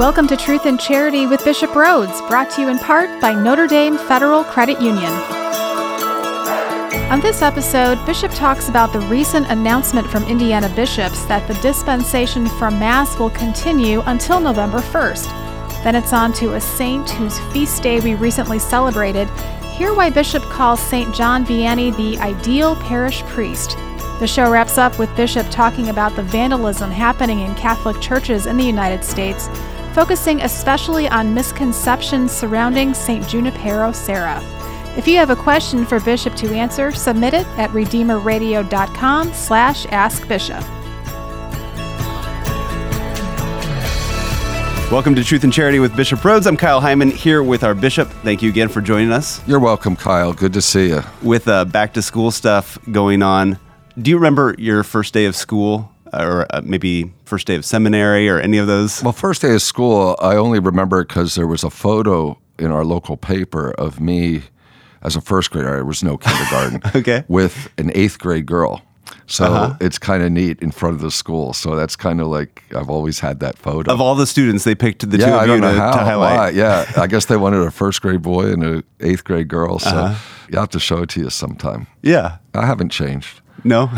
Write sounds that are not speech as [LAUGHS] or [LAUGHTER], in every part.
Welcome to Truth and Charity with Bishop Rhoades, brought to you in part by Notre Dame Federal Credit Union. On this episode, Bishop talks about the recent announcement from Indiana bishops that the dispensation from Mass will continue until November 1st. Then it's on to a saint whose feast day we recently celebrated. Hear why Bishop calls St. John Vianney the ideal parish priest. The show wraps up with Bishop talking about the vandalism happening in Catholic churches in the United States, focusing especially on misconceptions surrounding St. Junipero Serra. If you have a question for Bishop to answer, submit it at redeemerradio.com slash askbishop. Welcome to Truth and Charity with Bishop Rhoades. I'm Kyle Hyman here with our bishop. Thank you again for joining us. You're welcome, Kyle. Good to see you. With uh, back to school stuff going on, do you remember your first day of school or uh, maybe first day of seminary or any of those? Well, first day of school, I only remember because there was a photo in our local paper of me as a first grader. There was no kindergarten. [LAUGHS] okay. With an eighth grade girl. So uh-huh. it's kind of neat in front of the school. So that's kind of like I've always had that photo. Of all the students, they picked the yeah, two of I don't you know to, how, to highlight. Why. Yeah, I guess they wanted a first grade boy and an eighth grade girl. So uh-huh. you have to show it to you sometime. Yeah. I haven't changed. No, [LAUGHS]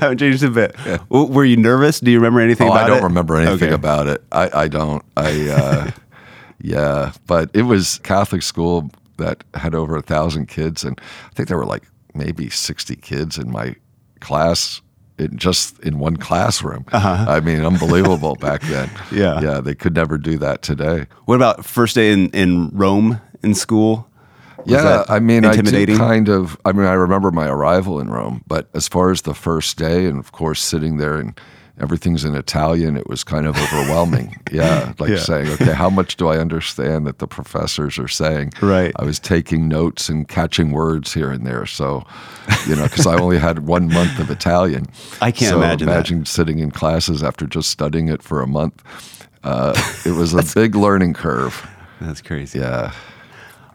haven't changed a bit. Yeah. Were you nervous? Do you remember anything oh, about it? I don't it? remember anything okay. about it. I, I don't. I uh, [LAUGHS] yeah, but it was Catholic school that had over a thousand kids, and I think there were like maybe sixty kids in my class in just in one classroom. Uh-huh. I mean, unbelievable back then. [LAUGHS] Yeah, yeah, they could never do that today. What about first day in in Rome in school? Yeah, I mean, I kind of. I mean, I remember my arrival in Rome, but as far as the first day, and of course, sitting there and everything's in Italian, it was kind of overwhelming. [LAUGHS] yeah, like yeah. saying, okay, how much do I [LAUGHS] understand that the professors are saying? Right. I was taking notes and catching words here and there. So, you know, because I only had [LAUGHS] one month of Italian. I can't so imagine. Imagine that. sitting in classes after just studying it for a month. Uh, it was a big learning curve. That's crazy. Yeah.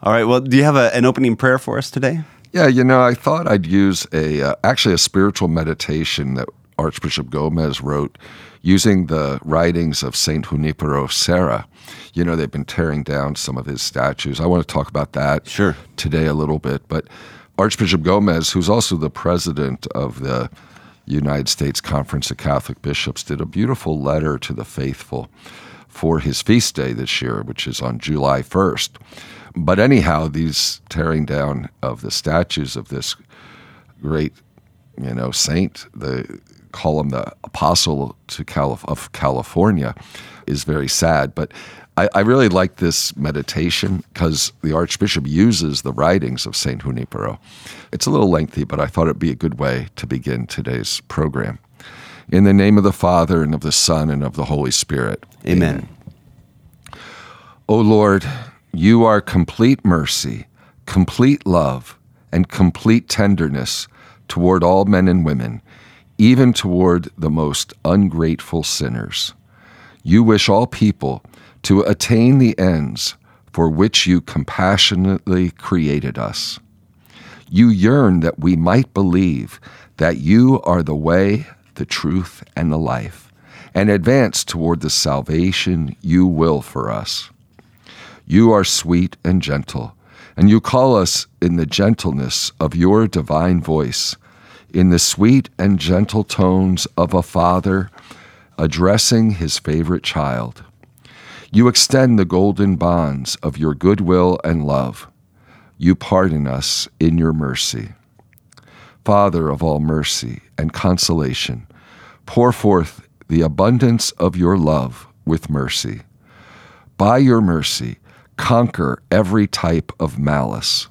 All right. Well, do you have a, an opening prayer for us today? Yeah, you know, I thought I'd use a uh, actually a spiritual meditation that Archbishop Gomez wrote using the writings of Saint Junipero Serra. You know, they've been tearing down some of his statues. I want to talk about that sure. today a little bit. But Archbishop Gomez, who's also the president of the United States Conference of Catholic Bishops, did a beautiful letter to the faithful for his feast day this year, which is on July 1st. But anyhow, these tearing down of the statues of this great, you know, saint, the call him the apostle to Calif- of California, is very sad. But I, I really like this meditation because the Archbishop uses the writings of Saint Junipero. It's a little lengthy, but I thought it'd be a good way to begin today's program. In the name of the Father and of the Son and of the Holy Spirit. Amen. Amen. O Lord, you are complete mercy, complete love, and complete tenderness toward all men and women, even toward the most ungrateful sinners. You wish all people to attain the ends for which you compassionately created us. You yearn that we might believe that you are the way, the truth, and the life, and advance toward the salvation you will for us. You are sweet and gentle, and you call us in the gentleness of your divine voice, in the sweet and gentle tones of a father addressing his favorite child. You extend the golden bonds of your goodwill and love. You pardon us in your mercy. Father of all mercy and consolation, pour forth the abundance of your love with mercy. By your mercy, conquer every type of malice.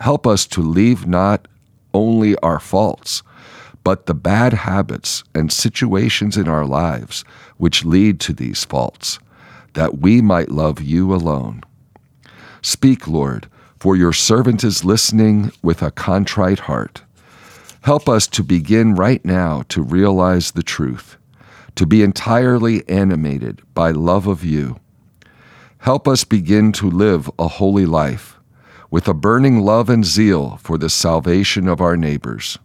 Help us to leave not only our faults, but the bad habits and situations in our lives which lead to these faults, that we might love you alone. Speak, Lord, for your servant is listening with a contrite heart. Help us to begin right now to realize the truth, to be entirely animated by love of you Help us begin to live a holy life with a burning love and zeal for the salvation of our neighbors.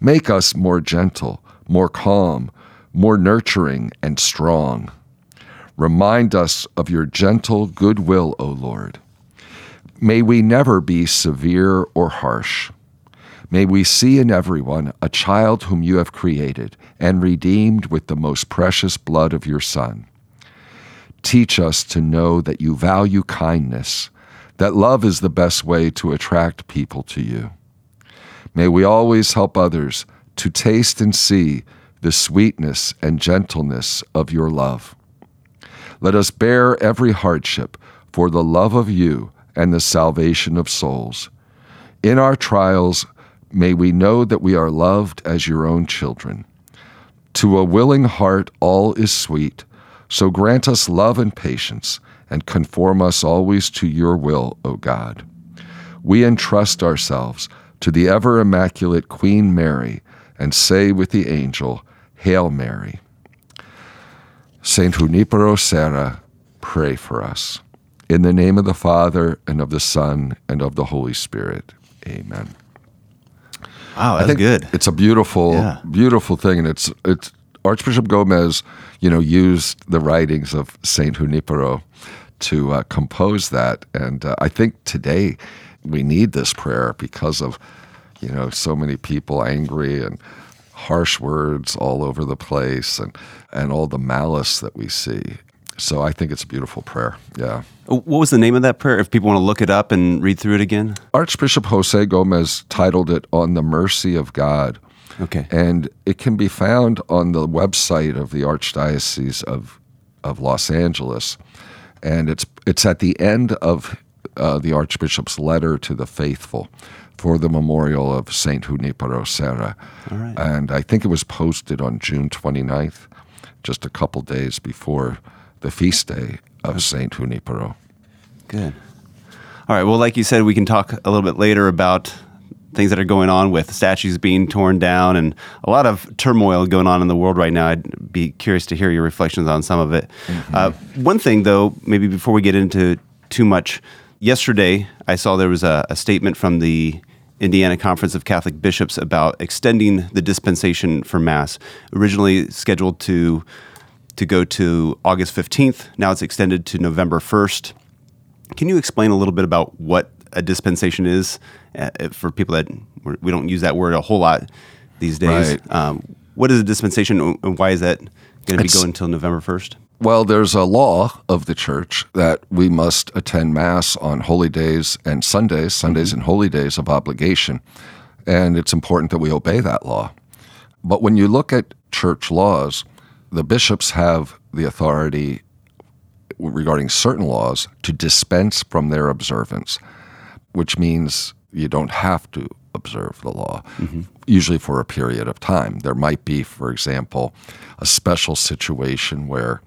Make us more gentle, more calm, more nurturing, and strong. Remind us of your gentle goodwill, O Lord. May we never be severe or harsh. May we see in everyone a child whom you have created and redeemed with the most precious blood of your Son. Teach us to know that you value kindness, that love is the best way to attract people to you. May we always help others to taste and see the sweetness and gentleness of your love. Let us bear every hardship for the love of you and the salvation of souls. In our trials, may we know that we are loved as your own children. To a willing heart, all is sweet, so grant us love and patience, and conform us always to your will, O God. We entrust ourselves to the ever immaculate Queen Mary and say with the angel, Hail Mary. Saint Junipero Serra, pray for us. In the name of the Father, and of the Son, and of the Holy Spirit. Amen. Wow, that's good. It's a beautiful, Yeah. beautiful thing, and it's it's Archbishop Gomez, you know, used the writings of Saint Junipero to uh, compose that, and uh, I think today we need this prayer because of you know so many people angry and harsh words all over the place, and and all the malice that we see. So I think it's a beautiful prayer. Yeah. What was the name of that prayer? If people want to look it up and read through it again. Archbishop Jose Gomez titled it On the Mercy of God. Okay. And it can be found on the website of the Archdiocese of, of Los Angeles. And it's, it's at the end of uh, the Archbishop's letter to the faithful for the memorial of St. Junipero Serra. All right. And I think it was posted on June 29th, just a couple days before the feast day of St. Junipero. Good. All right. Well, like you said, we can talk a little bit later about things that are going on with statues being torn down and a lot of turmoil going on in the world right now. I'd be curious to hear your reflections on some of it. Uh, one thing, though, maybe before we get into too much, yesterday I saw there was a, a statement from the Indiana Conference of Catholic Bishops about extending the dispensation for Mass. Originally scheduled to to go to August 15th. Now it's extended to November 1st. Can you explain a little bit about what a dispensation is uh, for people that we're- we don't use that word a whole lot these days? Right. Um, what is a dispensation and why is that going to be going until November 1st? Well, there's a law of the church that we must attend Mass on holy days and Sundays, Sundays and holy days of obligation. And it's important that we obey that law. But when you look at church laws, the bishops have the authority regarding certain laws to dispense from their observance, which means you don't have to observe the law, mm-hmm. usually for a period of time. There might be, for example, a special situation where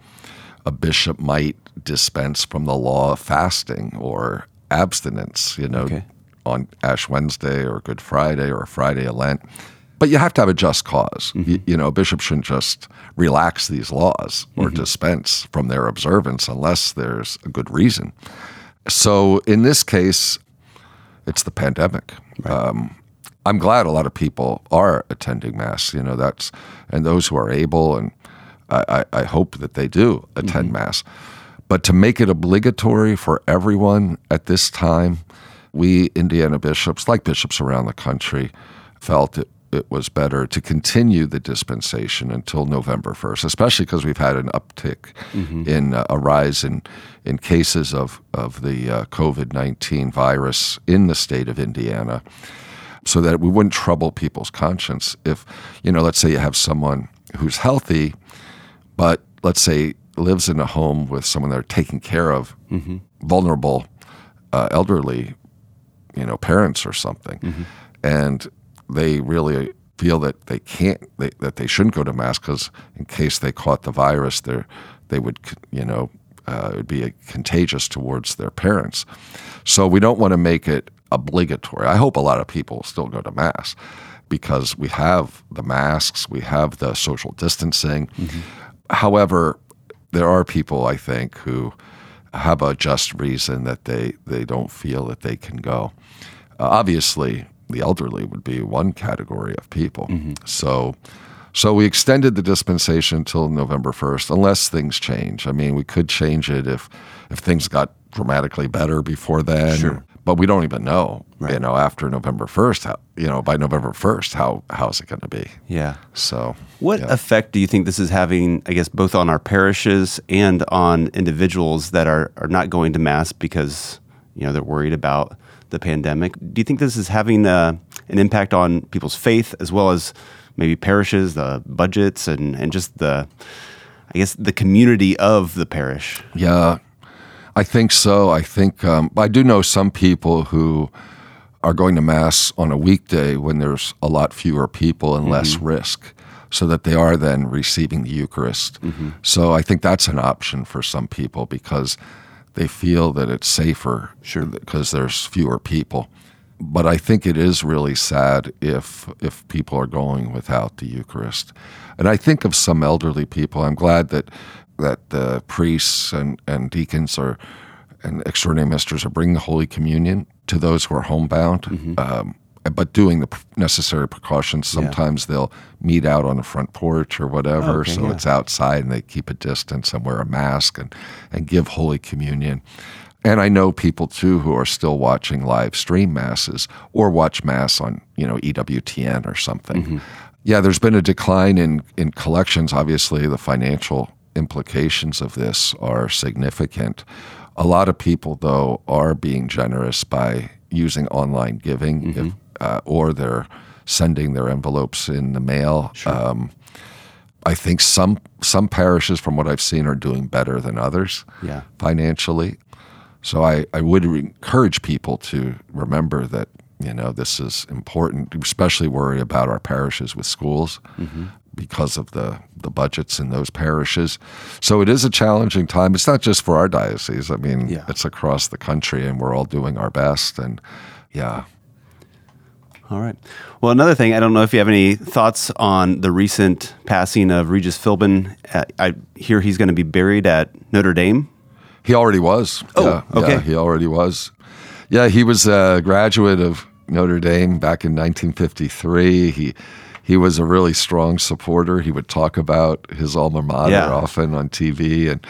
a bishop might dispense from the law of fasting or abstinence, you know, Okay. on Ash Wednesday or Good Friday or Friday of Lent. But you have to have a just because You, mm-hmm. you know, a bishop shouldn't just relax these laws or mm-hmm. dispense from their observance unless there's a good reason. So in this case, it's the pandemic. Um, I'm glad a lot of people are attending mass. You know, that's and those who are able, and I, I, I hope that they do attend mass. But to make it obligatory for everyone at this time, we Indiana bishops, like bishops around the country, felt it, it was better to continue the dispensation until November 1st, especially because we've had an uptick in uh, a rise in, in cases of, of the uh, COVID 19 virus in the state of Indiana so that we wouldn't trouble people's conscience. If, you know, let's say you have someone who's healthy, but let's say lives in a home with someone they're taking care of, vulnerable, uh, elderly, you know, parents or something, and they really feel that they can't, they, that they shouldn't go to mass because in case they caught the virus, they they would, you know, uh, it would be contagious towards their parents. So we don't want to make it obligatory. I hope a lot of people still go to mass because we have the masks, we have the social distancing. However, there are people I think who have a just reason that they, they don't feel that they can go. Uh, obviously, the elderly would be one category of people. Mm-hmm. So So we extended the dispensation until November 1st, unless things change. I mean, we could change it if if things got dramatically better before then. Sure. But we don't even know, Right. you know, after November 1st, how, you know, by November 1st, how how's it going to be? Yeah. So, What yeah. effect do you think this is having, I guess, both on our parishes and on individuals that are, are not going to Mass because, you know, they're worried about the pandemic? Do you think this is having uh, an impact on people's faith as well as maybe parishes, the budgets, and, and just the, I guess, the community of the parish? Yeah, I think so. I think um, I do know some people who are going to mass on a weekday when there's a lot fewer people and less risk, so that they are then receiving the Eucharist. So I think that's an option for some people because they feel that it's safer Sure. because there's fewer people. But I think it is really sad if if people are going without the Eucharist. And I think of some elderly people. I'm glad that that the priests and, and deacons are and extraordinary ministers are bringing the Holy Communion to those who are homebound, um, but doing the necessary precautions. Sometimes they'll meet out on the front porch or whatever, Okay, so yeah. it's outside and they keep a distance and wear a mask and, and give Holy Communion. And I know people too who are still watching live stream masses or watch mass on, you know, EWTN or something. Mm-hmm. Yeah, there's been a decline in, in collections. Obviously, the financial implications of this are significant. A lot of people, though, are being generous by using online giving, if, mm-hmm. Uh, or they're sending their envelopes in the mail. Um, I think some some parishes, from what I've seen, are doing better than others Yeah. financially. So I, I would encourage people to remember that you know this is important, especially worry about our parishes with schools because of the the budgets in those parishes. So it is a challenging time. It's not just for our diocese. I mean, Yeah. it's across the country, and we're all doing our best. And yeah, All right. Well, another thing, I don't know if you have any thoughts on the recent passing of Regis Philbin. Uh, I hear he's going to be buried at Notre Dame. He already was. Oh, yeah, okay. Yeah, he already was. Yeah, he was a graduate of Notre Dame back in 1953. He he was a really strong supporter. He would talk about his alma mater Yeah. often on TV, and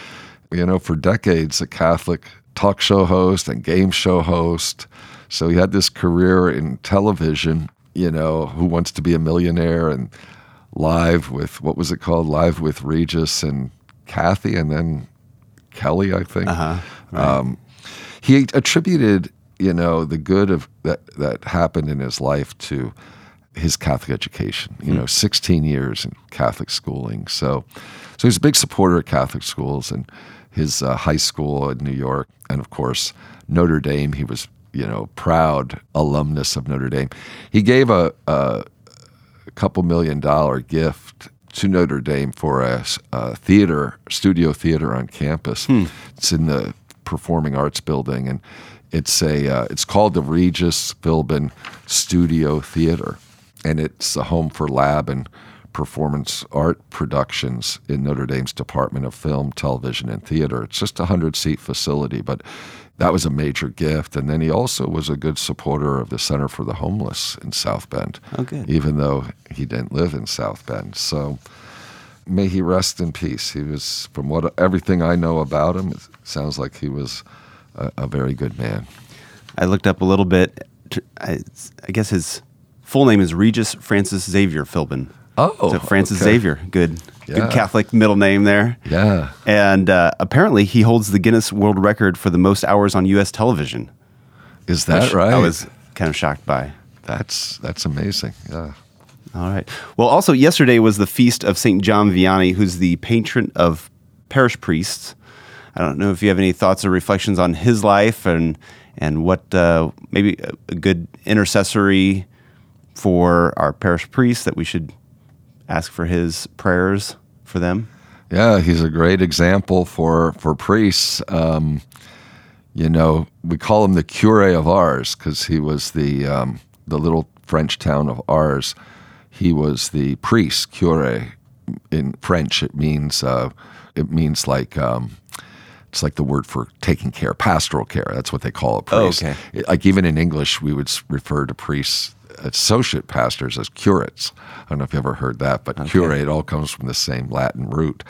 you know, for decades, a Catholic talk show host and game show host. So he had this career in television. You know, Who Wants to Be a Millionaire and Live with what was it called? Live with Regis and Kathy, and then Kelly, I think. Um, he attributed, you know, the good of that that happened in his life to his Catholic education. You know, 16 years in Catholic schooling. So, so he's a big supporter of Catholic schools and his uh, high school in New York, and of course Notre Dame. He was, you know, proud alumnus of Notre Dame. He gave a, a a couple million dollar gift to Notre Dame for a theater, studio theater on campus. It's in the Performing Arts Building, and it's a uh, it's called the Regis Philbin Studio Theater, and it's a home for lab and performance art productions in Notre Dame's Department of Film, Television, and Theater. It's just a hundred seat facility, but that was a major gift. And then he also was a good supporter of the Center for the Homeless in South Bend Oh, even though he didn't live in South Bend. So may he rest in peace. He was, from what everything I know about him, it sounds like he was a, a very good man. I looked up a little bit. I, I guess his full name is Regis Francis Xavier Philbin. Oh, so Francis okay. Xavier, good, Yeah. good Catholic middle name there. Yeah. And uh, apparently, he holds the Guinness World Record for the most hours on U.S. television. Is that right? I was kind of shocked by. That's that's amazing. Yeah. All right. Well, also yesterday was the feast of Saint John Vianney, who's the patron of parish priests. I don't know if you have any thoughts or reflections on his life and and what uh, maybe a, a good intercessory for our parish priests that we should ask for his prayers for them. Yeah, he's a great example for for priests. Um, you know, we call him the cure of Ars because he was the um, the little French town of Ars. He was the priest cure. In French, it means uh, it means like um, it's like the word for taking care, pastoral care. That's what they call a Oh, priest. okay. Like even in English, we would refer to priests associate pastors as curates. I don't know if you ever heard that, but curate all comes from the same Latin root.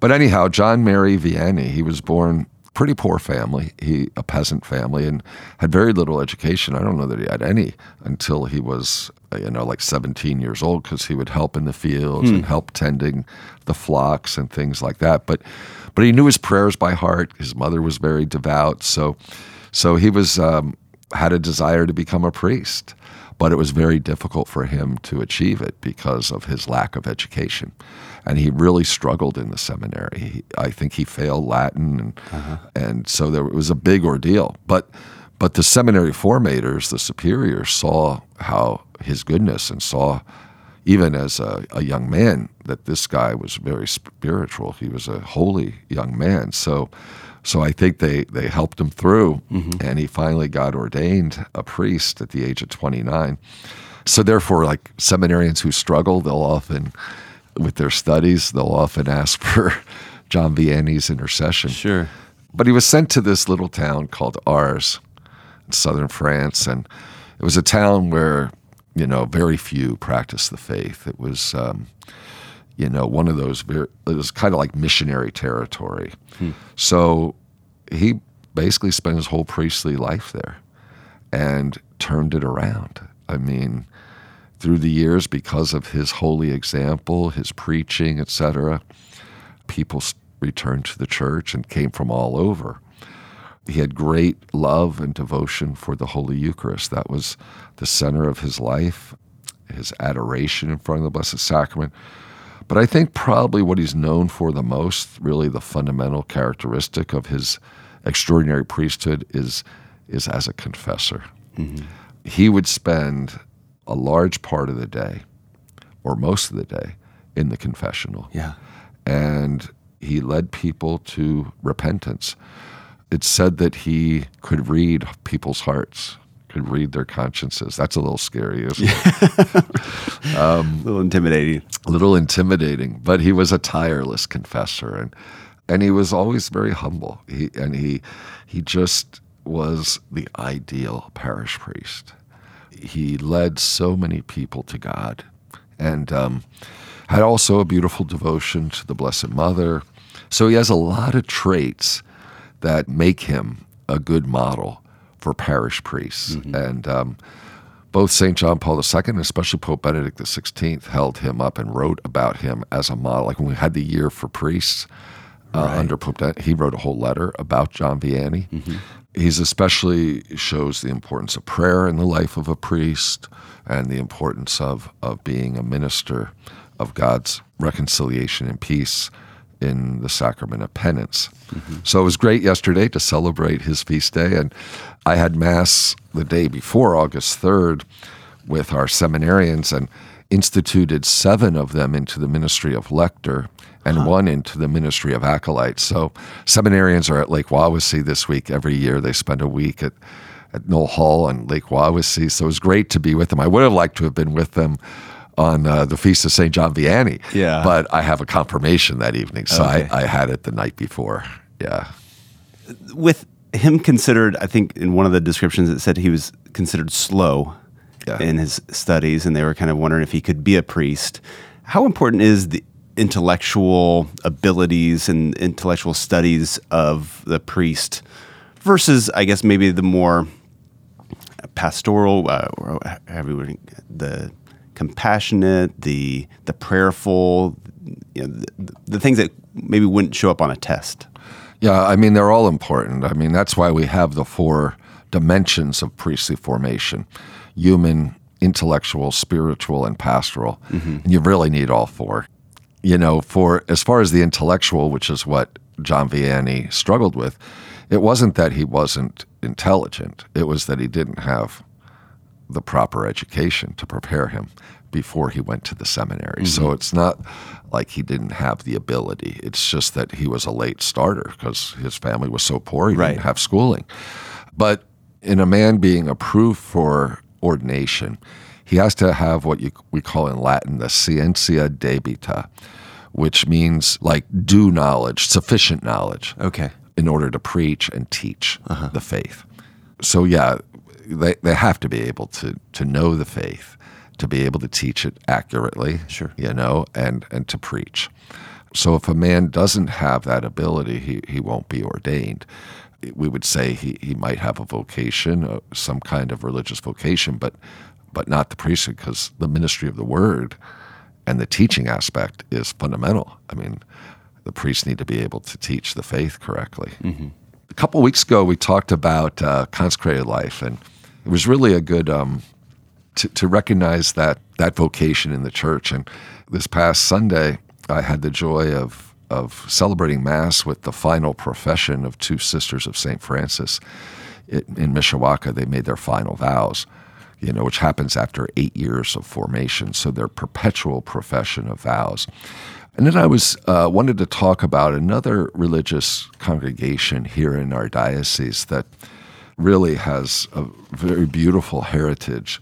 But anyhow, John Mary Vianney, he was born pretty poor family, he a peasant family, and had very little education. I don't know that he had any until he was, you know, like 17 years old, because he would help in the fields and help tending the flocks and things like that. But but he knew his prayers by heart. His mother was very devout, so so he was um, had a desire to become a priest. But it was very difficult for him to achieve it because of his lack of education and he really struggled in the seminary. He, I think he failed Latin, and, uh-huh. and so there it was a big ordeal. But but the seminary formators, the superiors, saw how his goodness and saw, even as a, a young man, that this guy was very spiritual. He was a holy young man. So. So I think they, they helped him through, mm-hmm. and he finally got ordained a priest at the age of 29. So therefore, like seminarians who struggle, they'll often with their studies, they'll often ask [LAUGHS] for John Vianney's intercession. Sure. But he was sent to this little town called Ars in southern France, and it was a town where you know very few practiced the faith. It was um, you know one of those very, it was kind of like missionary territory. So he basically spent his whole priestly life there and turned it around. I mean, through the years because of his holy example, his preaching, etc. People returned to the church and came from all over. He had great love and devotion for the Holy Eucharist. That was the center of his life, his adoration in front of the Blessed Sacrament. But I think probably what he's known for the most, really the fundamental characteristic of his extraordinary priesthood, is, is as a confessor. Mm-hmm. He would spend a large part of the day, or most of the day, in the confessional. Yeah. And he led people to repentance. It's said that he could read people's hearts, could read their consciences. That's a little scary, isn't it? [LAUGHS] um, a little intimidating. A little intimidating, but he was a tireless confessor, and and he was always very humble. He and he he just was the ideal parish priest he led so many people to God and um, had also a beautiful devotion to the Blessed Mother. So he has a lot of traits that make him a good model for parish priests. Mm-hmm. And um, both St. John Paul II and especially Pope Benedict XVI held him up and wrote about him as a model. Like when we had the year for priests, uh, right. under Pope, he wrote a whole letter about John Vianney. Mm-hmm. He's especially shows the importance of prayer in the life of a priest and the importance of, of being a minister of God's reconciliation and peace in the sacrament of penance. Mm-hmm. So it was great yesterday to celebrate his feast day. And I had Mass the day before, August 3rd, with our seminarians and instituted seven of them into the ministry of lector and huh. one into the ministry of acolyte. So seminarians are at Lake Wawasee this week. Every year they spend a week at, at Knoll Hall on Lake Wawasee. So it was great to be with them. I would have liked to have been with them on uh, the feast of St. John Vianney. Yeah. But I have a confirmation that evening. So okay. I, I had it the night before. Yeah. With him considered, I think in one of the descriptions it said he was considered slow yeah. in his studies, and they were kind of wondering if he could be a priest. How important is the intellectual abilities and intellectual studies of the priest versus, I guess, maybe the more pastoral, uh, the compassionate, the the prayerful, you know, the, the things that maybe wouldn't show up on a test. Yeah, I mean they're all important. I mean that's why we have the four dimensions of priestly formation: human, intellectual, spiritual, and pastoral. Mm-hmm. And you really need all four you know, for as far as the intellectual, which is what John Vianney struggled with, it wasn't that he wasn't intelligent. It was that he didn't have the proper education to prepare him before he went to the seminary. Mm-hmm. So it's not like he didn't have the ability. It's just that he was a late starter because his family was so poor he right. didn't have schooling. But in a man being approved for ordination, he has to have what you, we call in Latin the scientia debita, which means like due knowledge, sufficient knowledge. Okay. In order to preach and teach uh-huh. the faith. So, yeah, they, they have to be able to to know the faith, to be able to teach it accurately, Sure. you know, and and to preach. So if a man doesn't have that ability, he, he won't be ordained. We would say he, he might have a vocation, uh, some kind of religious vocation, but but not the priesthood because the ministry of the word and the teaching aspect is fundamental. I mean, the priests need to be able to teach the faith correctly. A couple weeks ago, we talked about uh, consecrated life, and it was really a good um, to, to recognize that that vocation in the church. And this past Sunday, I had the joy of of celebrating Mass with the final profession of two sisters of St. Francis it, in Mishawaka. They made their final vows, you know, which happens after eight years of formation. So their perpetual profession of vows. And then I was uh, wanted to talk about another religious congregation here in our diocese that really has a very beautiful heritage.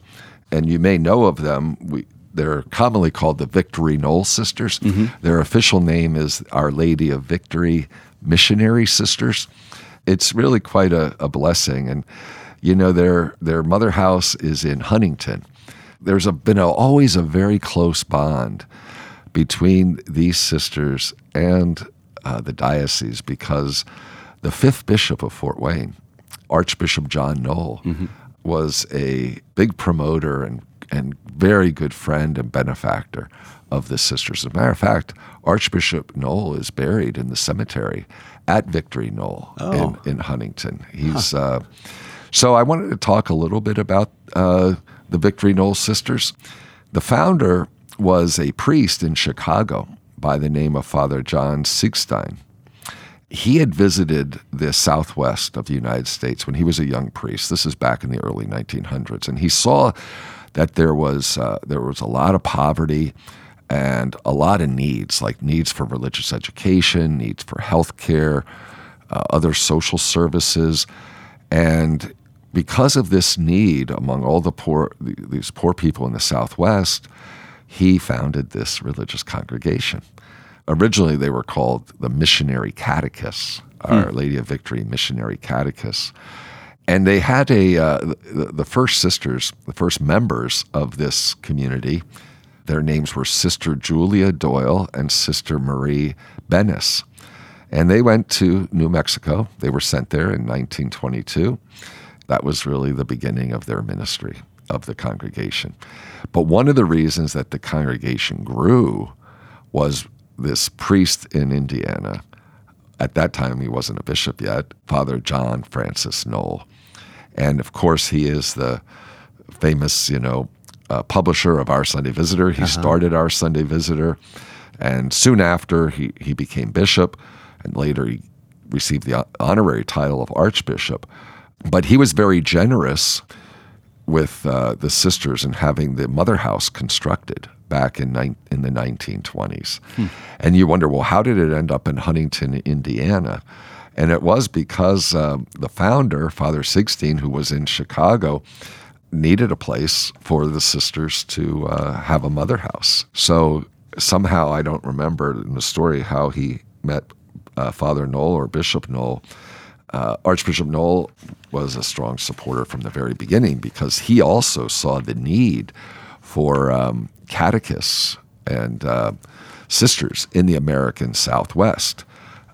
And you may know of them. We, they're commonly called the Victory Noll Sisters. Their official name is Our Lady of Victory Missionary Sisters. It's really quite a, a blessing. And, you know, their, their mother house is in Huntington. There's a, been a, always a very close bond between these sisters and uh, the diocese because the fifth bishop of Fort Wayne, Archbishop John Noll, was a big promoter and, and very good friend and benefactor of the sisters. As a matter of fact, Archbishop Noll is buried in the cemetery at Victory Noll Oh. in, in Huntington. He's uh, so I wanted to talk a little bit about uh, the Victory Noll sisters. The founder was a priest in Chicago by the name of Father John Sigstein. He had visited the southwest of the United States when he was a young priest. This is back in the early 1900s, and he saw that there was uh, there was a lot of poverty and a lot of needs, like needs for religious education, needs for health care, uh, other social services, and because of this need among all the poor these poor people in the Southwest, he founded this religious congregation. Originally, they were called the Missionary Catechists, Our Lady of Victory Missionary Catechists. And they had a, uh, the, the first sisters, the first members of this community, their names were Sister Julia Doyle and Sister Marie Benes. And they went to New Mexico. They were sent there in 1922. That was really the beginning of their ministry, of the congregation. But one of the reasons that the congregation grew was this priest in Indiana. At that time, he wasn't a bishop yet, Father John Francis Noll. And of course, he is the famous, you know, uh, publisher of Our Sunday Visitor. He started Our Sunday Visitor. And soon after, he, he became bishop. And later, he received the honorary title of archbishop. But he was very generous with uh, the sisters in having the mother house constructed back in nine, in the 1920s. And you wonder, well, how did it end up in Huntington, Indiana? And it was because uh, the founder, Father Sigstein, who was in Chicago, needed a place for the sisters to uh, have a mother house. So somehow I don't remember in the story how he met uh, Father Noll or Bishop Noll. Uh, Archbishop Noll was a strong supporter from the very beginning because he also saw the need for um, catechists and uh, sisters in the American Southwest.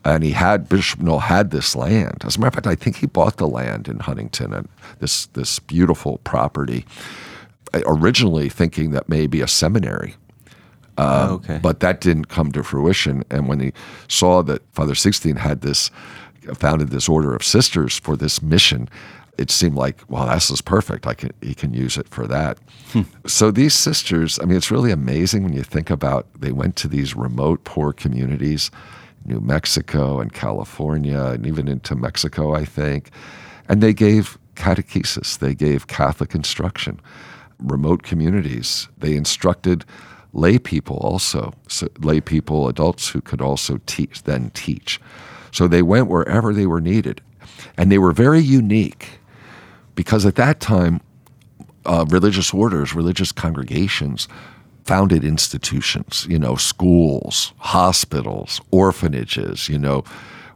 And he had Bishop Noll had this land. As a matter of fact, I think he bought the land in Huntington and this this beautiful property. uh, Originally thinking that maybe a seminary Oh, okay. but that didn't come to fruition. And when he saw that Father Sigstein had this, founded this order of sisters for this mission, it seemed like, well, this is perfect. I can, he can use it for that. So these sisters, I mean, it's really amazing when you think about they went to these remote, poor communities, New Mexico and California, and even into Mexico, I think, and they gave catechesis. They gave Catholic instruction. Remote communities, they instructed lay people also, so lay people, adults who could also teach, then teach. So they went wherever they were needed. And they were very unique because at that time, uh, religious orders, religious congregations founded institutions, you know, schools, hospitals, orphanages, you know,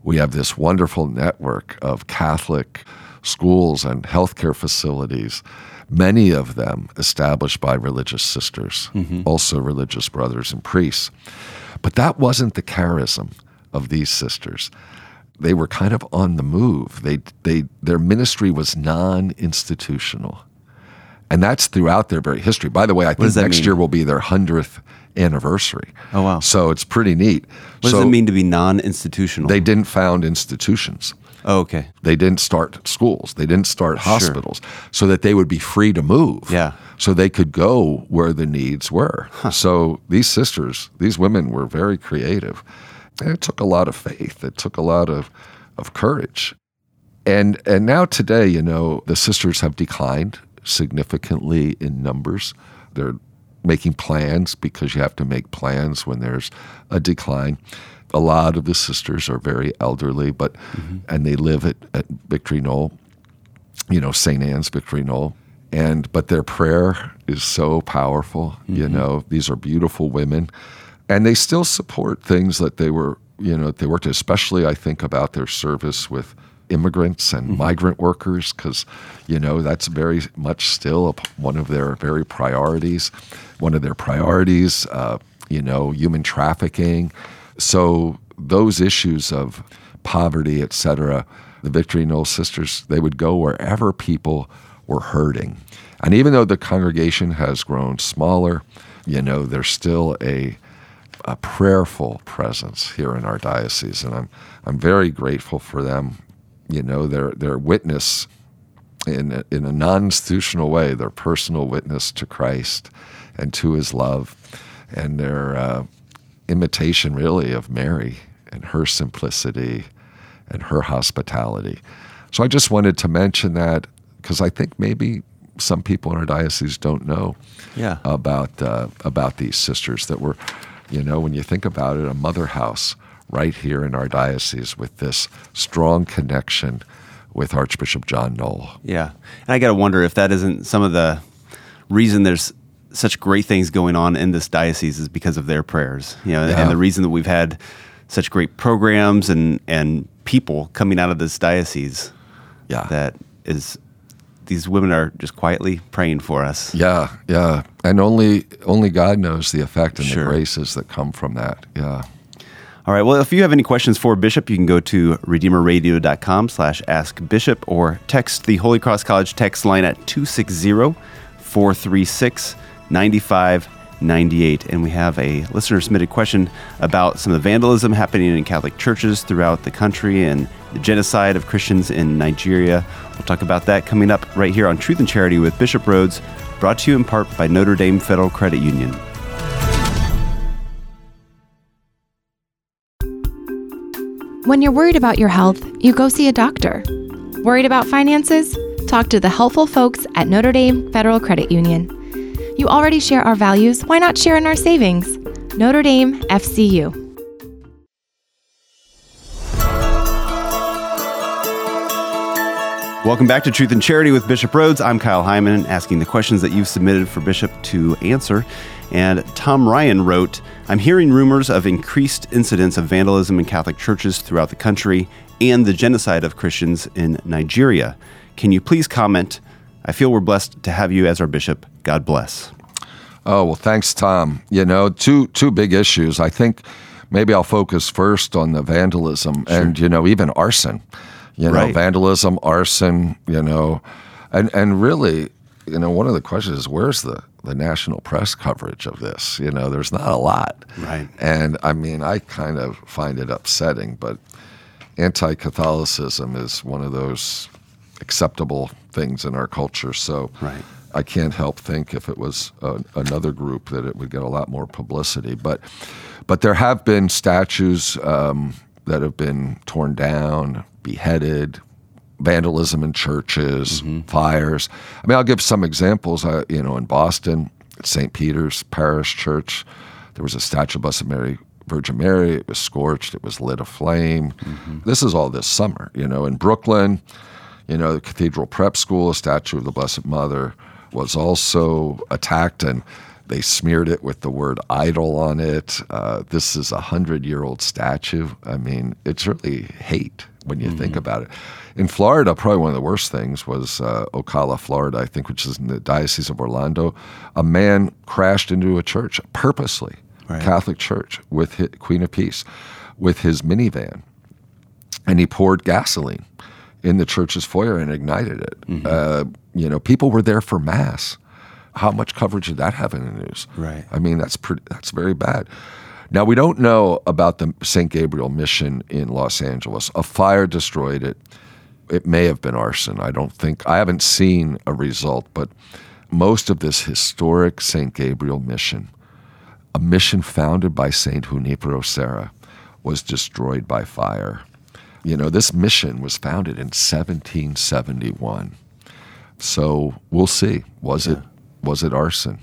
we have this wonderful network of Catholic schools and healthcare facilities, many of them established by religious sisters, also religious brothers and priests. But that wasn't the charism of these sisters. They were kind of on the move. They, they, their ministry was non institutional. And that's throughout their very history. By the way, I think next mean? year will be their 100th anniversary. Oh, wow. So it's pretty neat. What so does it mean to be non-institutional? They didn't found institutions. oh, okay. They didn't start schools. They didn't start hospitals so that they would be free to move. Yeah. So they could go where the needs were. So these sisters, these women were very creative. It took a lot of faith. It took a lot of, of courage. And and now today, you know, the sisters have declined significantly in numbers. They're making plans because you have to make plans when there's a decline. A lot of the sisters are very elderly, but mm-hmm. and they live at, at Victory Noll, you know, St. Anne's Victory Noll. And but their prayer is so powerful. You mm-hmm. know, these are beautiful women. And they still support things that they were, you know, they worked, especially I think about their service with immigrants and migrant workers, because, you know, that's very much still one of their very priorities. One of their priorities, uh, you know, human trafficking. So those issues of poverty, et cetera, the Victory Noll Sisters, they would go wherever people were hurting. And even though the congregation has grown smaller, you know, there's still a a prayerful presence here in our diocese, and I'm I'm very grateful for them. You know, their their witness in a, in a non-institutional way, their personal witness to Christ and to His love, and their uh, imitation really of Mary and her simplicity and her hospitality. So I just wanted to mention that because I think maybe some people in our diocese don't know Yeah. about uh, about these sisters that were, you know, when you think about it, a mother house right here in our diocese with this strong connection with Archbishop John Noll. Yeah. And I got to wonder if that isn't some of the reason there's such great things going on in this diocese is because of their prayers. You know, Yeah. and the reason that we've had such great programs and and people coming out of this diocese Yeah. that is these women are just quietly praying for us. Yeah, yeah, and only only God knows the effect and Sure. the graces that come from that. Yeah, All right. Well, if you have any questions for Bishop, you can go to redeemerradio.com slash ask bishop or text the Holy Cross College text line at 260-436-9598. And we have a listener submitted question about some of the vandalism happening in Catholic churches throughout the country and the genocide of Christians in Nigeria. We'll talk about that coming up right here on Truth and Charity with Bishop Rhoades, brought to you in part by Notre Dame Federal Credit Union. When you're worried about your health, you go see a doctor. Worried about finances? Talk to the helpful folks at Notre Dame Federal Credit Union. You already share our values, why not share in our savings? Notre Dame FCU. Welcome back to Truth and Charity with Bishop Rhoades. I'm Kyle Hyman, asking the questions that you've submitted for Bishop to answer. And Tom Ryan wrote I'm hearing rumors of increased incidents of vandalism in Catholic churches throughout the country and the genocide of Christians in Nigeria. Can you please comment? I feel we're blessed to have you as our bishop. God bless. Oh well, thanks, Tom. You know, two two big issues. I think maybe I'll focus first on the vandalism and you know even arson. You know, Right. vandalism, arson. You know, and and really, you know, one of the questions is where's the the national press coverage of this? You know, there's not a lot. Right. And I mean, I kind of find it upsetting, but anti-Catholicism is one of those acceptable things in our culture. So Right. I can't help think if it was uh, another group that it would get a lot more publicity. But but there have been statues um, that have been torn down, beheaded, vandalism in churches, mm-hmm. fires. I mean, I'll give some examples. I, you know, in Boston, St. Peter's Parish Church, there was a statue of Blessed Mary. Virgin Mary, it was scorched, it was lit aflame. Mm-hmm. This is all this summer, you know. In Brooklyn, you know, the Cathedral Prep School, a statue of the Blessed Mother, was also attacked, and They smeared it with the word idol on it. Uh, this is a hundred year old statue. I mean, it's really hate when you think about it. In Florida, probably one of the worst things was uh, Ocala, Florida, I think, which is in the Diocese of Orlando. A man crashed into a church purposely, Right. Catholic church, with hi Queen of Peace, with his minivan and he poured gasoline in the church's foyer and ignited it. Uh, you know, people were there for mass. How much coverage did that have in the news? Right. I mean, that's pretty, that's very bad. Now we don't know about the St. Gabriel mission in Los Angeles. A fire destroyed it. It may have been arson. I don't think I haven't seen a result, but most of this historic St. Gabriel mission, a mission founded by Saint Junipero Serra, was destroyed by fire. You know, this mission was founded in 1771. So we'll see. Was it was it arson?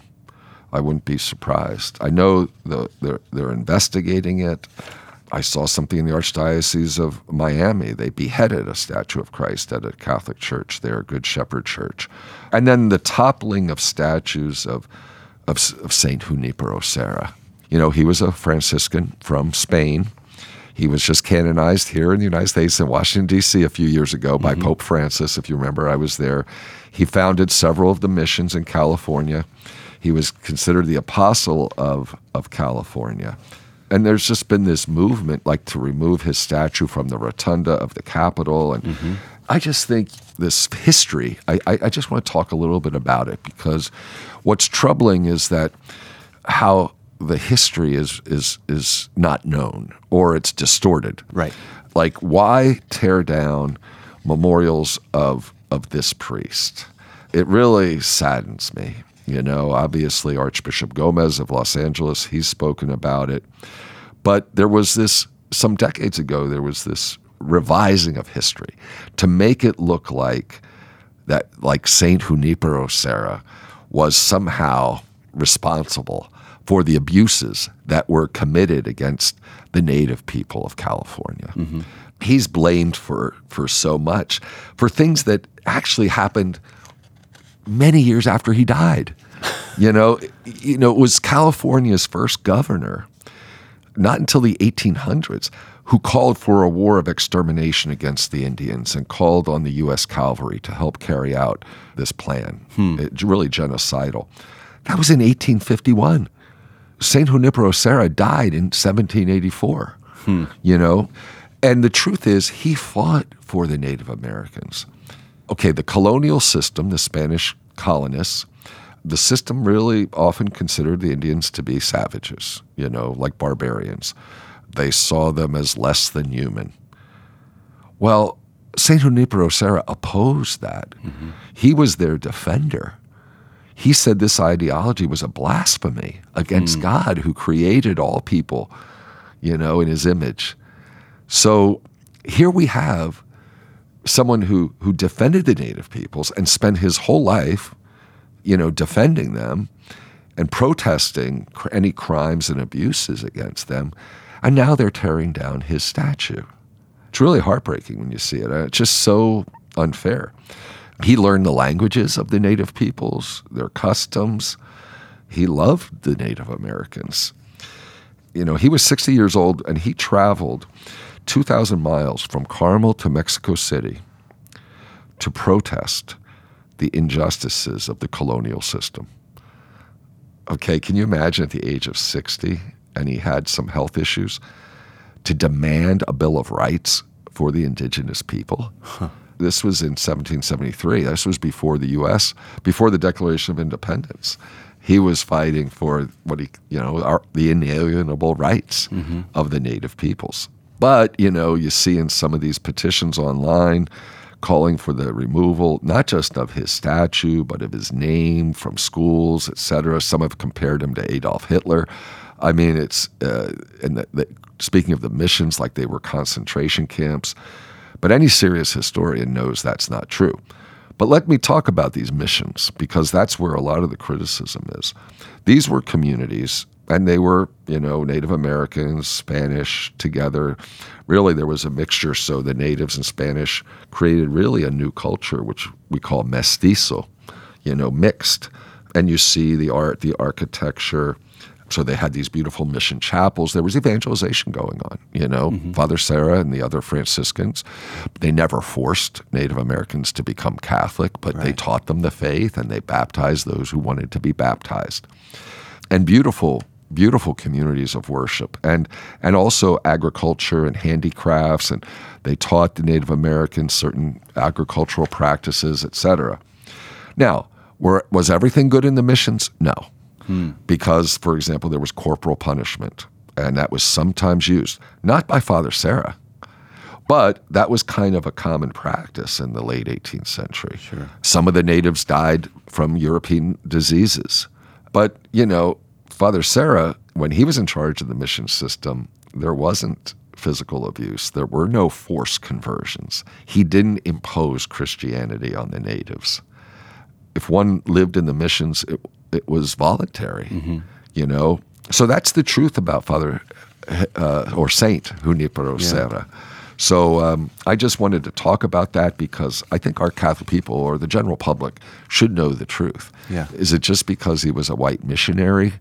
I wouldn't be surprised. I know the, they're, they're investigating it. I saw something in the Archdiocese of Miami. They beheaded a statue of Christ at a Catholic church there, Good Shepherd Church. And then the toppling of statues of, of, of St. Junipero Serra. You know, he was a Franciscan from Spain. He was just canonized here in the United States in Washington, D.C. a few years ago by mm-hmm. Pope Francis. If you remember, I was there. He founded several of the missions in California. He was considered the apostle of, of California. And there's just been this movement, like to remove his statue from the rotunda of the Capitol. And mm-hmm. I just think this history, I, I, I just want to talk a little bit about it because what's troubling is that how the history is is is not known or it's distorted. Right. Like why tear down memorials of of this priest? It really saddens me. You know, obviously Archbishop Gomez of Los Angeles, he's spoken about it. But there was this some decades ago there was this revising of history to make it look like that like Saint Junipero Serra was somehow responsible for the abuses that were committed against the native people of California. Mm-hmm. He's blamed for for so much for things that actually happened many years after he died. [LAUGHS] You know, you know, it was California's first governor, not until the 1800s, who called for a war of extermination against the Indians and called on the U.S. cavalry to help carry out this plan. Hmm. It's really genocidal. That was in 1851. Saint Junipero Serra died in 1784. Hmm. You know, and the truth is, he fought for the Native Americans. Okay, the colonial system, the Spanish colonists, the system really often considered the Indians to be savages, you know, like barbarians. They saw them as less than human. Well, St. Junipero Serra opposed that. Mm-hmm. He was their defender. He said this ideology was a blasphemy against mm. God who created all people, you know, in his image. So here we have someone who who defended the native peoples and spent his whole life, you know, defending them and protesting any crimes and abuses against them, and now they're tearing down his statue. It's really heartbreaking when you see it. Uh, It's just so unfair. He learned the languages of the native peoples, their customs. He loved the Native Americans. You know, he was 60 years old and he traveled 2,000 miles from Carmel to Mexico City to protest the injustices of the colonial system. Okay, can you imagine at the age of 60 and he had some health issues to demand a Bill of Rights for the indigenous people? This was in 1773. This was before the U.S., before the Declaration of Independence. He was fighting for what he, you know, our, the inalienable rights mm-hmm. of the native peoples. But, you know, you see in some of these petitions online calling for the removal, not just of his statue, but of his name from schools, et cetera. Some have compared him to Adolf Hitler. I mean, it's, uh, and the, the, speaking of the missions, like they were concentration camps. But any serious historian knows that's not true. But let me talk about these missions because that's where a lot of the criticism is. These were communities, and they were, you know, Native Americans, Spanish together. Really, there was a mixture. So the natives and Spanish created really a new culture, which we call mestizo, you know, mixed. and you see the art, the architecture. So they had these beautiful mission chapels. There was evangelization going on, you know. Mm-hmm. Father Serra and the other Franciscans, they never forced Native Americans to become Catholic, but they taught them the faith and they baptized those who wanted to be baptized. And beautiful, beautiful communities of worship and and also agriculture and handicrafts and they taught the Native Americans certain agricultural practices, etc. Now, were, was everything good in the missions? No. Hmm. Because, for example, there was corporal punishment, and that was sometimes used, not by Father Serra, but that was kind of a common practice in the late 18th century. Sure. Some of the natives died from European diseases. But, you know, Father Serra, when he was in charge of the mission system, there wasn't physical abuse. There were no forced conversions. He didn't impose Christianity on the natives if one lived in the missions, it, it was voluntary, you know. So that's the truth about Father uh, or Saint Junipero Serra. So um, I just wanted to talk about that because I think our Catholic people or the general public should know the truth. Yeah. Is it just because he was a white missionary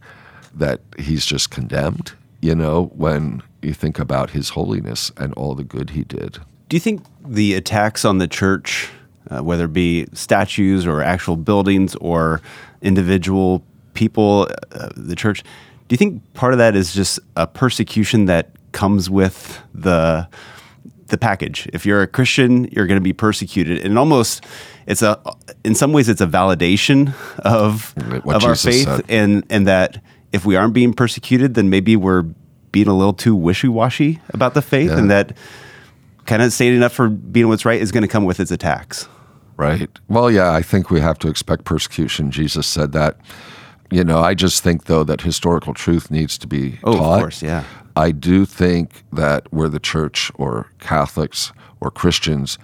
that he's just condemned? You know, when you think about his holiness and all the good he did. Do you think the attacks on the church, uh, whether it be statues or actual buildings or individual people, uh, the church, do you think part of that is just a persecution that comes with the the package? If you're a Christian, you're going to be persecuted, and almost it's a in some ways it's a validation of What of our faith, said. and and that if we aren't being persecuted, then maybe we're being a little too wishy washy about the faith, Yeah. and that kind of standing up for being what's right is going to come with its attacks. Right. Well, yeah, I think we have to expect persecution. Jesus said that. You know, I just think, though, that historical truth needs to be Oh, of taught. course, yeah. I do think that where the church or Catholics or Christians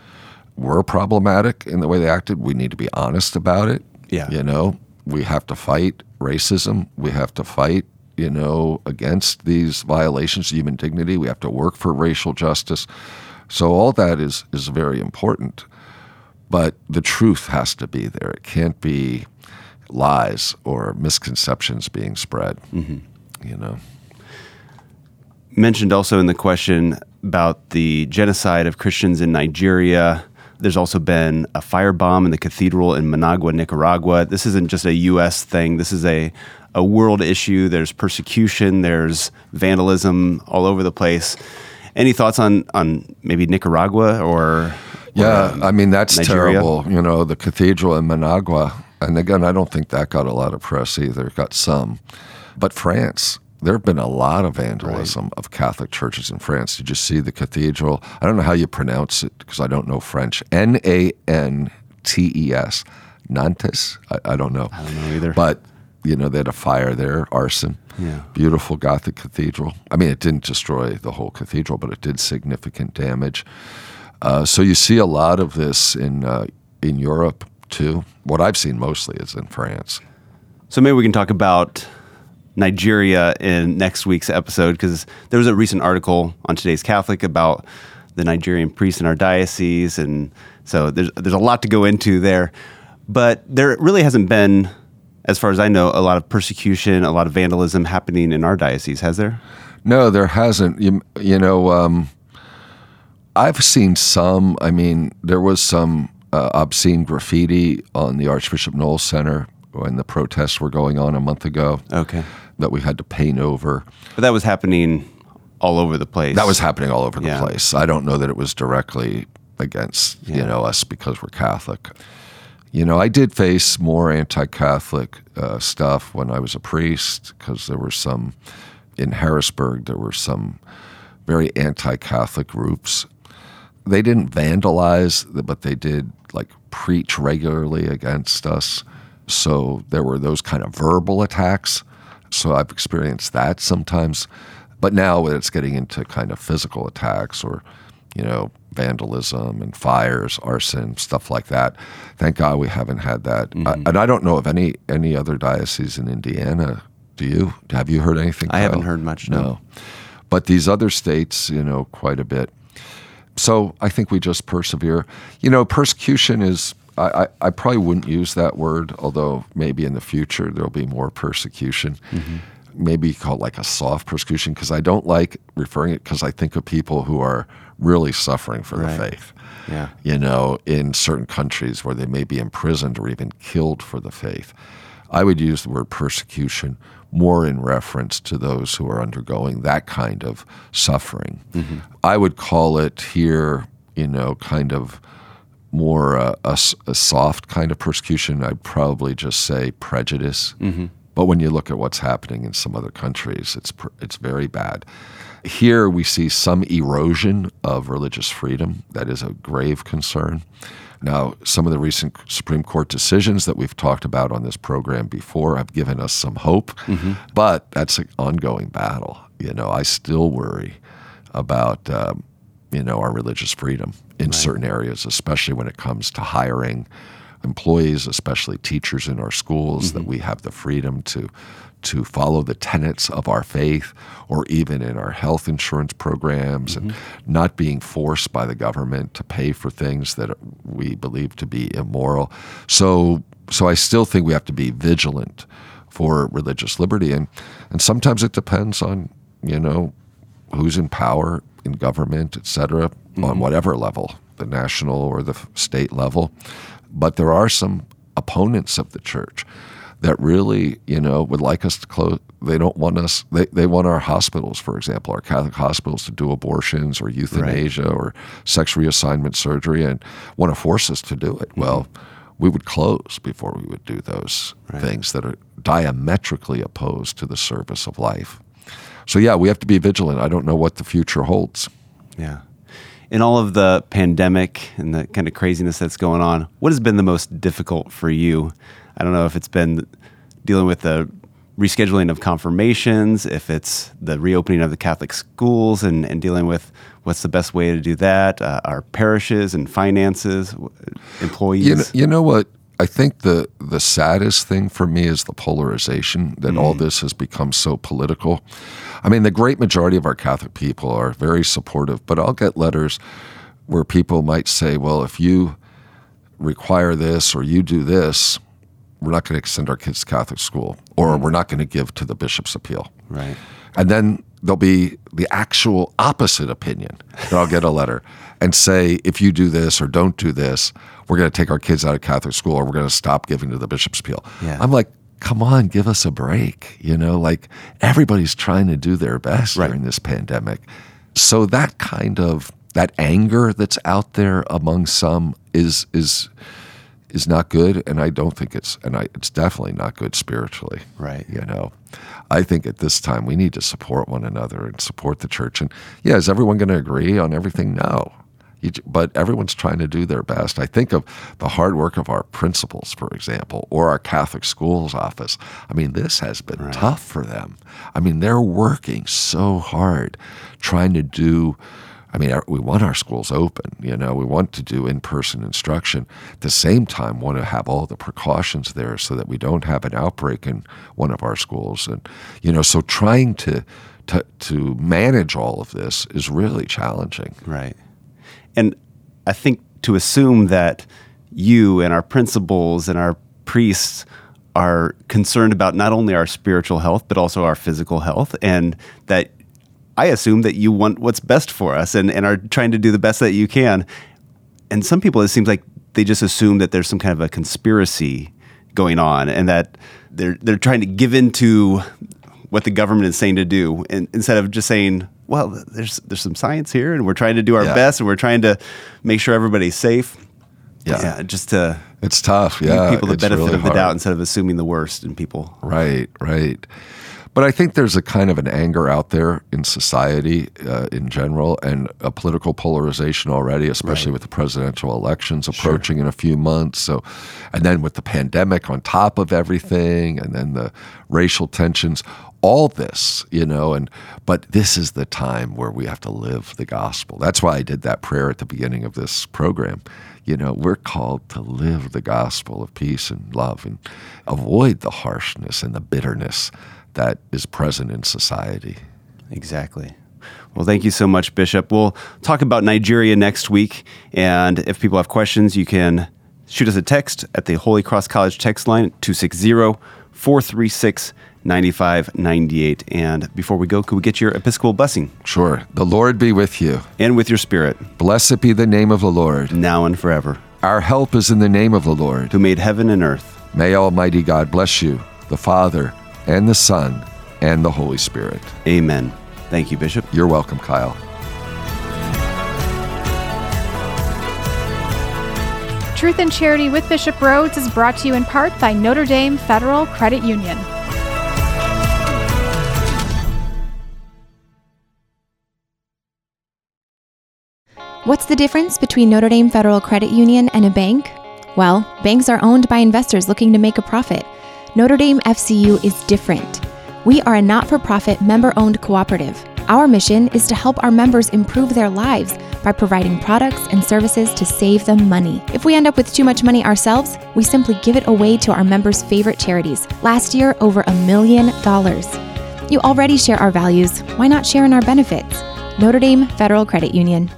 were problematic in the way they acted, we need to be honest about it. Yeah. You know, we have to fight racism. We have to fight, you know, against these violations of human dignity. We have to work for racial justice. So all that is is very important. But the truth has to be there. It can't be lies or misconceptions being spread. Mm-hmm. You know. Mentioned also in the question about the genocide of Christians in Nigeria. There's also been a firebomb in the cathedral in Managua, Nicaragua. This isn't just a U.S. thing. This is a a world issue. There's persecution. There's vandalism all over the place. Any thoughts on on maybe Nicaragua or? Yeah, or, um, I mean that's Nigeria? terrible. You know, the cathedral in Managua, and again, I don't think that got a lot of press either. It got some, but France. There have been a lot of vandalism of Catholic churches in France. Did you see the cathedral? I don't know how you pronounce it because I don't know French. N A N T E S, Nantes. I, I don't know. I don't know either. But you know, they had a fire there, arson. Yeah. Beautiful Gothic cathedral. I mean, it didn't destroy the whole cathedral, but it did significant damage. Uh, so you see a lot of this in uh, in Europe too. What I've seen mostly is in France. So maybe we can talk about Nigeria in next week's episode because there was a recent article on today's Catholic about the Nigerian priests in our diocese, and so there's there's a lot to go into there. But there really hasn't been, as far as I know, a lot of persecution, a lot of vandalism happening in our diocese, has there? No, there hasn't. You, you know, um, I've seen some. I mean, there was some uh, obscene graffiti on the Archbishop Noll's Center when the protests were going on a month ago Okay, that we had to paint over. but that was happening all over the place. That was happening all over the Yeah. place. I don't know that it was directly against you know us because we're Catholic. You know, I did face more anti-Catholic uh, stuff when I was a priest because there were some in Harrisburg. There were some very anti-Catholic groups. They didn't vandalize, but they did like preach regularly against us. So there were those kind of verbal attacks. So I've experienced that sometimes. But now it's getting into kind of physical attacks or, you know, vandalism and fires, arson, stuff like that. Thank God we haven't had that. I, mm-hmm. and I don't know of any any other diocese in Indiana. Do you? Have you heard anything? I haven't heard much, no. No. But these other states, you know, quite a bit. So I think we just persevere. You know, persecution is I, I, I probably wouldn't use that word, although maybe in the future there'll be more persecution. Mm-hmm. Maybe call it like a soft persecution because I don't like referring it because I think of people who are really suffering for Right. the faith. Yeah. You know, in certain countries where they may be imprisoned or even killed for the faith. I would use the word persecution more in reference to those who are undergoing that kind of suffering. I would call it here, you know, kind of more uh, a, a soft kind of persecution. I'd probably just say prejudice. But when you look at what's happening in some other countries, it's pr- it's very bad. Here we see some erosion of religious freedom. That is a grave concern. Now, some of the recent Supreme Court decisions that we've talked about on this program before have given us some hope, but that's an ongoing battle. You know, I still worry about um, you know our religious freedom in certain areas, especially when it comes to hiring employees, especially teachers in our schools, that mm-hmm. we have the freedom to to follow the tenets of our faith, or even in our health insurance programs, and mm-hmm. not being forced by the government to pay for things that we believe to be immoral. So, so I still think we have to be vigilant for religious liberty, and and sometimes it depends on you know who's in power in government, et cetera, on mm-hmm. whatever level, the national or the state level. But there are some opponents of the church that really, you know, would like us to close. They don't want us. They, they want our hospitals, for example, our Catholic hospitals to do abortions or euthanasia or sex reassignment surgery, and want to force us to do it. Mm-hmm. Well, we would close before we would do those things that are diametrically opposed to the service of life. So yeah, we have to be vigilant. I don't know what the future holds. Yeah. In all of the pandemic and the kind of craziness that's going on, what has been the most difficult for you? I don't know if it's been dealing with the rescheduling of confirmations, if it's the reopening of the Catholic schools and, and dealing with what's the best way to do that, uh, our parishes and finances, employees. You know, you know what? I think the the saddest thing for me is the polarization that all mm. this has become so political. I mean, the great majority of our Catholic people are very supportive, but I'll get letters where people might say, "Well, if you require this or you do this, we're not going to send our kids to Catholic school, or mm. we're not going to give to the bishop's appeal." right. And then there'll be the actual opposite opinion that I'll get a letter and say, if you do this or don't do this, we're going to take our kids out of Catholic school or we're going to stop giving to the bishop's appeal. Yeah. I'm like, come on, give us a break. You know, like everybody's trying to do their best Right. during this pandemic. So that kind of that anger that's out there among some is is is not good, and I don't think it's and I, it's definitely not good spiritually. Right. You know, I think at this time we need to support one another and support the church. And yeah, is everyone going to agree on everything? No. But everyone's trying to do their best. I think of the hard work of our principals, for example, or our Catholic schools office. I mean, this has been tough for them. I mean, they're working so hard trying to do I mean, we want our schools open. You know, we want to do in-person instruction. At the same time, want to have all the precautions there so that we don't have an outbreak in one of our schools. And you know, so trying to to to manage all of this is really challenging. Right. And I think to assume that you and our principals and our priests are concerned about not only our spiritual health, but also our physical health, and that I assume that you want what's best for us and, and are trying to do the best that you can. And some people, it seems like they just assume that there's some kind of a conspiracy going on and that they're, they're trying to give into what the government is saying to do and instead of just saying, well, there's, there's some science here and we're trying to do our Yeah. best and we're trying to make sure everybody's safe. Yeah. yeah just to It's tough. give Yeah, people the benefit really of the hard. doubt instead of assuming the worst in people. Right, right. But I think there's a kind of an anger out there in society uh, in general and a political polarization already, especially with the presidential elections approaching in a few months. So, and then with the pandemic on top of everything, and then the racial tensions, all this, you know, and but this is the time where we have to live the gospel. That's why I did that prayer at the beginning of this program. You know, we're called to live the gospel of peace and love and avoid the harshness and the bitterness that is present in society. Exactly. Well, thank you so much, Bishop. We'll talk about Nigeria next week. And if people have questions, you can shoot us a text at the Holy Cross College text line 260 436 9598. And before we go, could we get your Episcopal blessing? Sure. The Lord be with you. And with your spirit, Blessed be the name of the Lord. now and forever, Our help is in the name of the Lord. who made heaven and earth. May Almighty God bless you, the Father, and the Son, and the Holy Spirit. Amen. Thank you, Bishop. You're welcome, Kyle. Truth and Charity with Bishop Rhoades is brought to you in part by Notre Dame Federal Credit Union. What's the difference between Notre Dame Federal Credit Union and a bank? Well, banks are owned by investors looking to make a profit. Notre Dame FCU is different. We are a not for profit member owned cooperative. Our mission is to help our members improve their lives by providing products and services to save them money. If we end up with too much money ourselves, we simply give it away to our members' favorite charities. Last year, over a million dollars. You already share our values. Why not share in our benefits? Notre Dame Federal Credit Union.